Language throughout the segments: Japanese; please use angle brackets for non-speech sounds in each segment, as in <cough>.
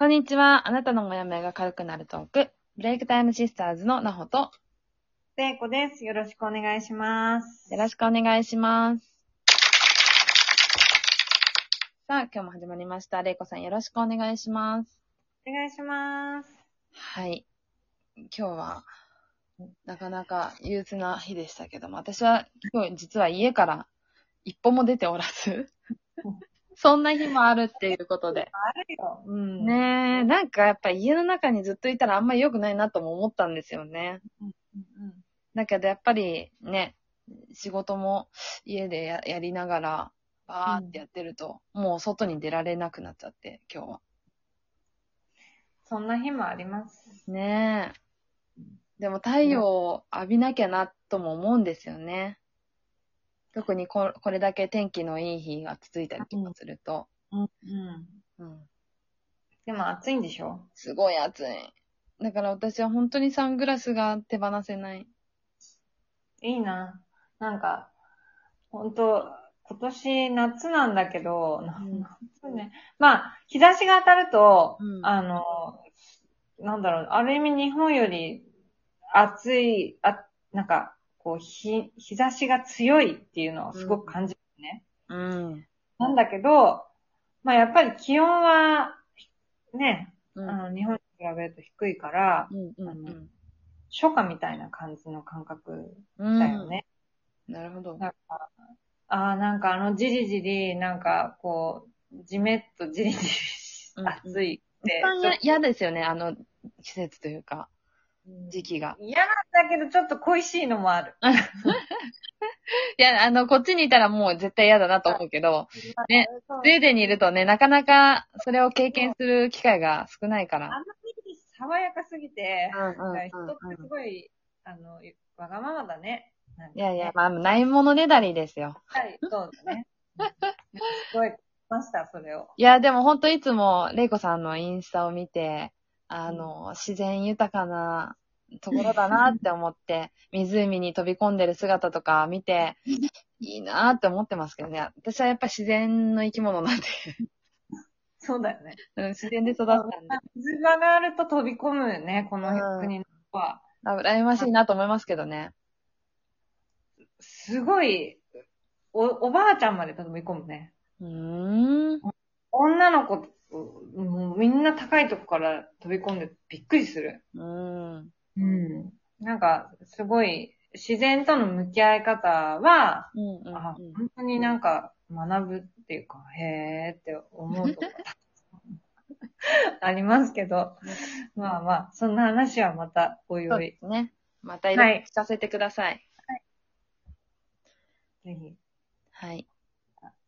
こんにちは。あなたのモヤモヤが軽くなるトーク。ブレイクタイムシスターズのなほと、せいこです。よろしくお願いします。よろしくお願いします。さあ、今日も始まりました。れいこさんよろしくお願いします。お願いします。はい。今日は、なかなか憂鬱な日でしたけども、私は今日実は家から一歩も出ておらず、<laughs> そんな日もあるっていうことで。あるよ。うん。ねえ、なんかやっぱ家の中にずっといたらあんまり良くないなとも思ったんですよね。うんだけどやっぱりね、仕事も家でややりながら、バーってやってると、もう外に出られなくなっちゃって、今日は。そんな日もあります。ねえ。でも太陽を浴びなきゃなとも思うんですよね。特にここれだけ天気のいい日が続いたりとかすると。うん。うん。うん。でも暑いんでしょ？すごい暑い。だから私は本当にサングラスが手放せない。いいな。なんか、ほんと、今年夏なんだけど、なうん夏ね。まあ、日差しが当たると、うんあの、なんだろう、ある意味日本より暑い、あ、なんか、こう、日、日差しが強いっていうのをすごく感じるね。うん。なんだけど、まあやっぱり気温は、ね、うん。あの、日本に比べると低いから、うんうんうん。初夏みたいな感じの感覚うんだよね。なるほど。なんか、ああ、なんかあの、じりじり、なんか、こう、じめっとじりじり暑いって一、番や嫌ですよね、あの季節というか、時期が。嫌なんだけど、ちょっと恋しいのもある。<laughs> いや、あの、こっちにいたらもう絶対嫌だなと思うけど、ねスウェーデンにいるとね、なかなかそれを経験する機会が少ないから。あの時期爽やかすぎて、人ってすごい、あの、わがままだね。いやいや、まあ、ないものねだりですよ。はい、そうだね。うんすごい、ました、それを。いや、でも本当いつも、レイコさんのインスタを見て、あの、自然豊かなところだなって思って、湖に飛び込んでる姿とか見て、いいなって思ってますけどね。私はやっぱ自然の生き物なんで、そうだよね。うん自然で育ったんで、水場があると飛び込むよね、このうん国の人は。あ羨ましいなと思いますけどね。すごい、お、おばあちゃんまで飛び込むね。うーん。女の子、もうみんな高いとこから飛び込んでびっくりする。うん。うん。なんか、すごい、自然との向き合い方は、うんうんあうん本当になんか学ぶっていうか、へーって思うとこありますけど、まあまあ、そんな話はまたおいおい、ですね。またいろいろ聞かせてください。ぜひ、はい。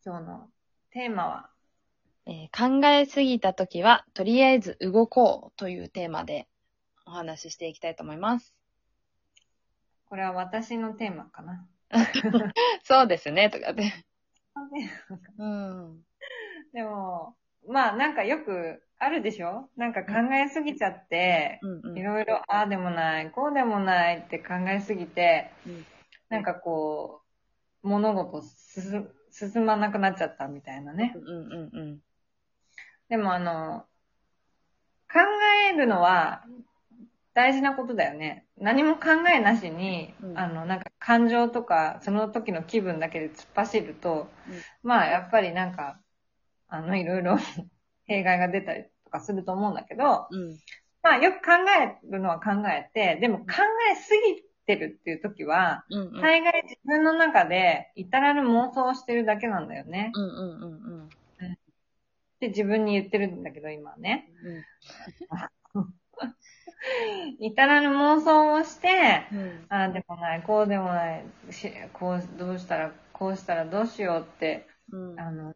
今日のテーマは、えー考えすぎたときは、とりあえず動こうというテーマでお話ししていきたいと思います。これは私のテーマかな。<laughs> そうですね、とかで。うん。でも、まあなんかよくあるでしょ？なんか考えすぎちゃって、うんうん。いろいろああでもない、こうでもないって考えすぎて、うんなんかこう、物事進進まなくなっちゃったみたいなね。うんうんうん。でもあの、考えるのは大事なことだよね。何も考えなしに、うんあの、なんか感情とか、その時の気分だけで突っ走ると、うんまあやっぱりなんか、あの、いろいろ <laughs> 弊害が出たりとかすると思うんだけど、うん。まあよく考えるのは考えて、でも考えすぎてるっていう時は、うんうん。大概自分の中で至らぬ妄想をしてるだけなんだよね。うんうんうんうん。って自分に言ってるんだけど、今はね。<laughs> <laughs> 至らぬ妄想をして、うん。ああでもない、こうでもない、しこう、どうしたら、こうしたらどうしようって、うん。あの、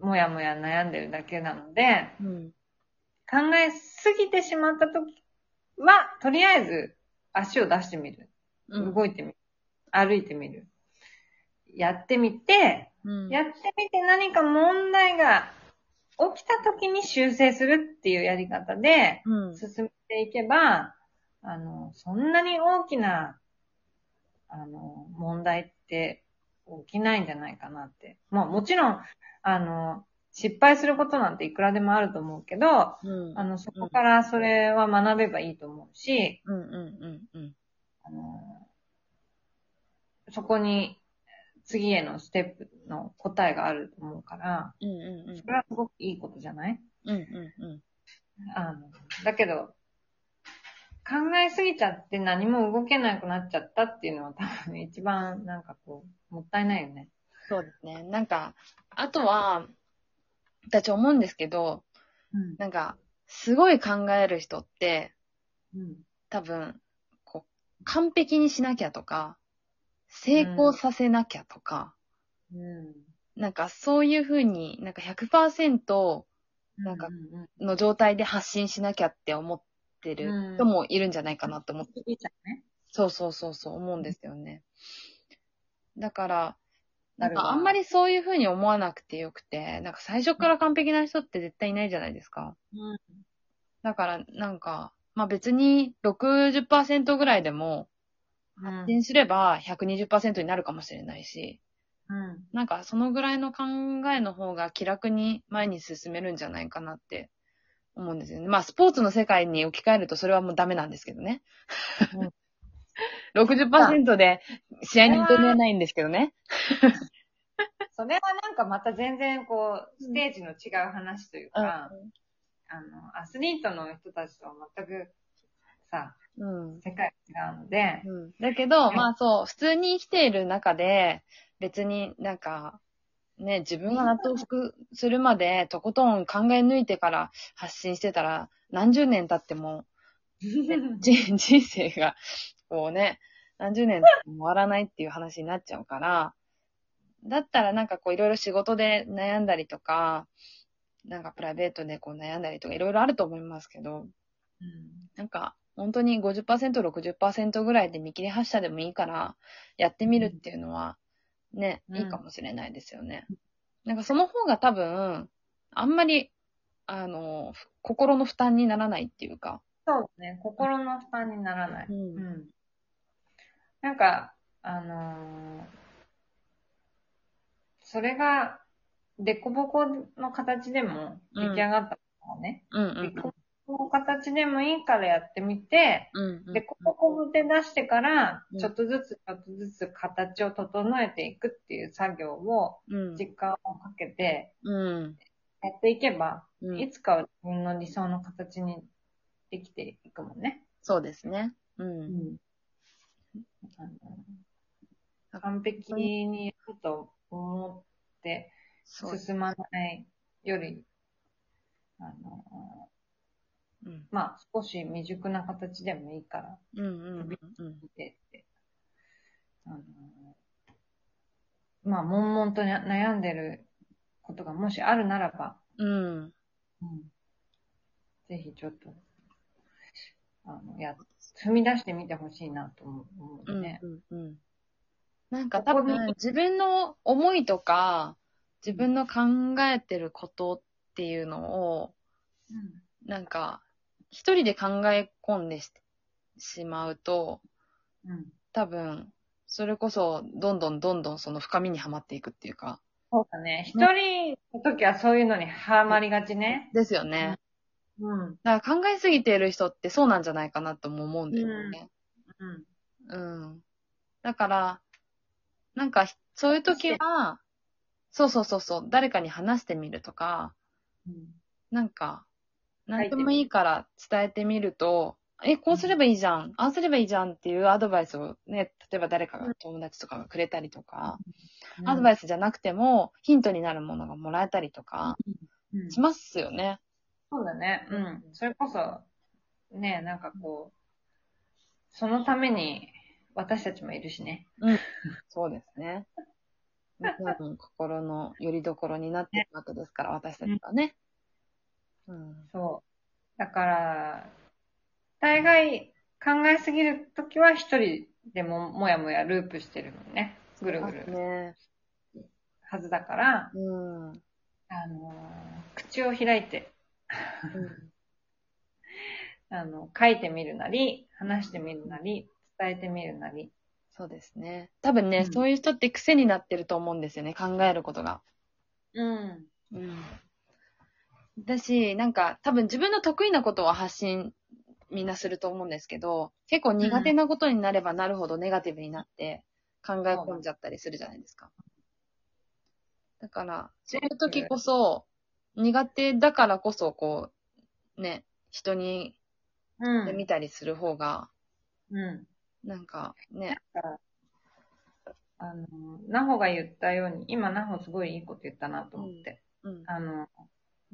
もやもや悩んでるだけなので、うん。考えすぎてしまった時は、とりあえず足を出してみる。うん。動いてみる。歩いてみる。やってみて、うん。やってみて何か問題が起きた時に修正するっていうやり方でうん。進めていけば、あの、そんなに大きな、あの、問題って起きないんじゃないかなって。まあもちろん、あの、失敗することなんていくらでもあると思うけど、うん。あの、そこからそれは学べばいいと思うし、うんうんうんうん。あの、そこに次へのステップの答えがあると思うから、うんうんうんそ。れはすごくいいことじゃない？うんうんうん。あの、だけど、考えすぎちゃって何も動けなくなっちゃったっていうのは多分ね、一番なんかこう、もったいないよね。そうですね。なんか、あとは、私思うんですけど、うん。なんか、すごい考える人って、うん。多分、こう、完璧にしなきゃとか、成功させなきゃとか、うん。なんかそういうふうに、なんか100%なんかの状態で発信しなきゃって思ってる人もいるんじゃないかなと思って。いいじゃんね。そうそうそうそう、思うんですよね。だから、なんかあんまりそういうふうに思わなくてよくて、なんか最初から完璧な人って絶対いないじゃないですか。うん。だから、なんか、まあ別に60%ぐらいでも、うん発信すれば120%になるかもしれないし、うん。なんかそのぐらいの考えの方が気楽に前に進めるんじゃないかなって思うんですよね。まあスポーツの世界に置き換えるとそれはもうダメなんですけどね。<laughs> 60%で試合に認めないんですけどね。それはなんかまた全然こう、ステージの違う話というか、あの、アスリートの人たちとは全くさ、うん。世界が違うので、うん。だけど、ねまあそう、普通に生きている中で、別になんか、ね、自分が納得するまで、とことん考え抜いてから発信してたら、何十年経っても、<laughs> じ人生が、こうね、何十年経っても終わらないっていう話になっちゃうから、だったらなんかこういろいろ仕事で悩んだりとか、なんかプライベートでこう悩んだりとかいろいろあると思いますけど、うん。なんか本当に50%、60%ぐらいで見切り発車でもいいから、やってみるっていうのは、ね、うん。いいかもしれないですよね。なんかその方が多分、あんまり、あの、ふ心の負担にならないっていうか、そうね、心の負担にならない。うん。うん。なんか、あのーそれが、デコボコの形でも出来上がったのね、うんうんデコボコの形でもいいからやってみて、うんうん。デコボコで出してからう、んちょっとずつちょっとずつ形を整えていくっていう作業を、うん。時間をかけてうん。やっていけば、うんいつかは自分の理想の形にできていくもんね。そうですね。うん。完璧にやると思って。進まないより、あの、うん。まあ、少し未熟な形でもいいから、うんうんうんって、あの、まあ、悶々と悩んでることがもしあるならば、うん。ぜひちょっと、あの、や、踏み出してみてほしいなと思う思ううんね。うんうん。なんか多分自分の思いとか、自分の考えてることっていうのを、なんか、一人で考え込んでししまうと、うん。うん。多分、それこそ、どんどんどんどんその深みにはまっていくっていうか。そうだね。一人の時はそういうのにハマりがちね。ですよね。うん。だから考えすぎている人ってそうなんじゃないかなとも思うんですよね。うん。うん。だから、なんか、そういう時は、そうそうそうそう、誰かに話してみるとか、うん。なんか、なんでもいいから伝えてみると、え、こうすればいいじゃん、ああすればいいじゃんっていうアドバイスをね、例えば誰かが友達とかがくれたりとか、アドバイスじゃなくてもヒントになるものがもらえたりとかうんしますよね。そうだね。うん。それこそ、ね、なんかこう、そのために私たちもいるしね。そうですね。みんなの心の拠り所になっているわけですから、私たちはね。うん。そう。だから、大概考えすぎるときは一人でももやもやループしてるのね。ぐるぐる。ね。はずだから、うん。うん。あのー、口を開いて、<laughs> あの、書いてみるなり、話してみるなり、伝えてみるなり。そうですね。多分ね、うんそういう人って癖になってると思うんですよね、考えることが。うん。うん。だし、なんか多分自分の得意なことは発信みんなすると思うんですけど、結構苦手なことになればなるほどネガティブになって考え込んじゃったりするじゃないですか。だから、そういう時こそ、苦手だからこそ、こう、ね、人にうで見たりする方が、うん。なんかね、あの、なほが言ったように、今なほすごいいいこと言ったなと思って。うん、あの、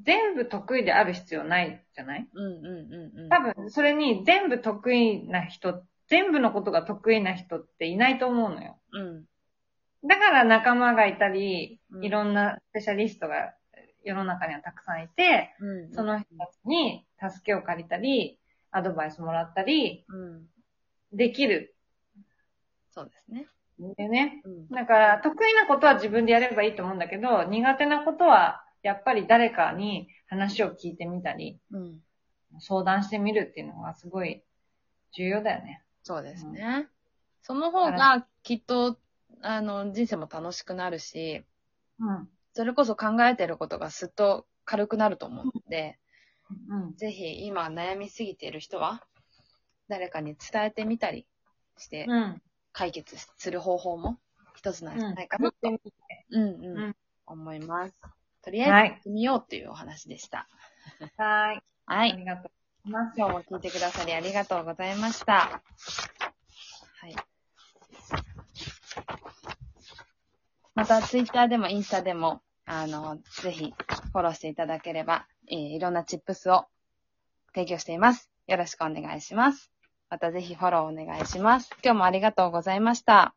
全部得意である必要ないじゃない？うん、うん、うん、うん。多分、それに全部得意な人、全部のことが得意な人っていないと思うのよ。うん、だから仲間がいたり、うんいろんなスペシャリストが世の中にはたくさんいて、うん。その人たちに助けを借りたり、アドバイスもらったり、うん。できるそうですね。んだよね。うん。だから、得意なことは自分でやればいいと思うんだけど、苦手なことは、やっぱり誰かに話を聞いてみたり、うん。相談してみるっていうのがすごい重要だよね。そうですね。その方が、きっと、あの、人生も楽しくなるし、うん。それこそ考えてることがすっと軽くなると思うので、うん。ぜひ今悩みすぎている人は、誰かに伝えてみたりして、うん。解決する方法も一つなんじゃないかなと、やってみてうんうん、うん思います。とりあえずはいやってみようっていうお話でした。はーい。はい。ありがとうございます。今日も聞いてくださりありがとうございました。はい。また、ツイッターでもインスタでも、あの、ぜひ、フォローしていただければ、えーいろんなチップスを提供しています。よろしくお願いします。またぜひフォローお願いします。今日もありがとうございました。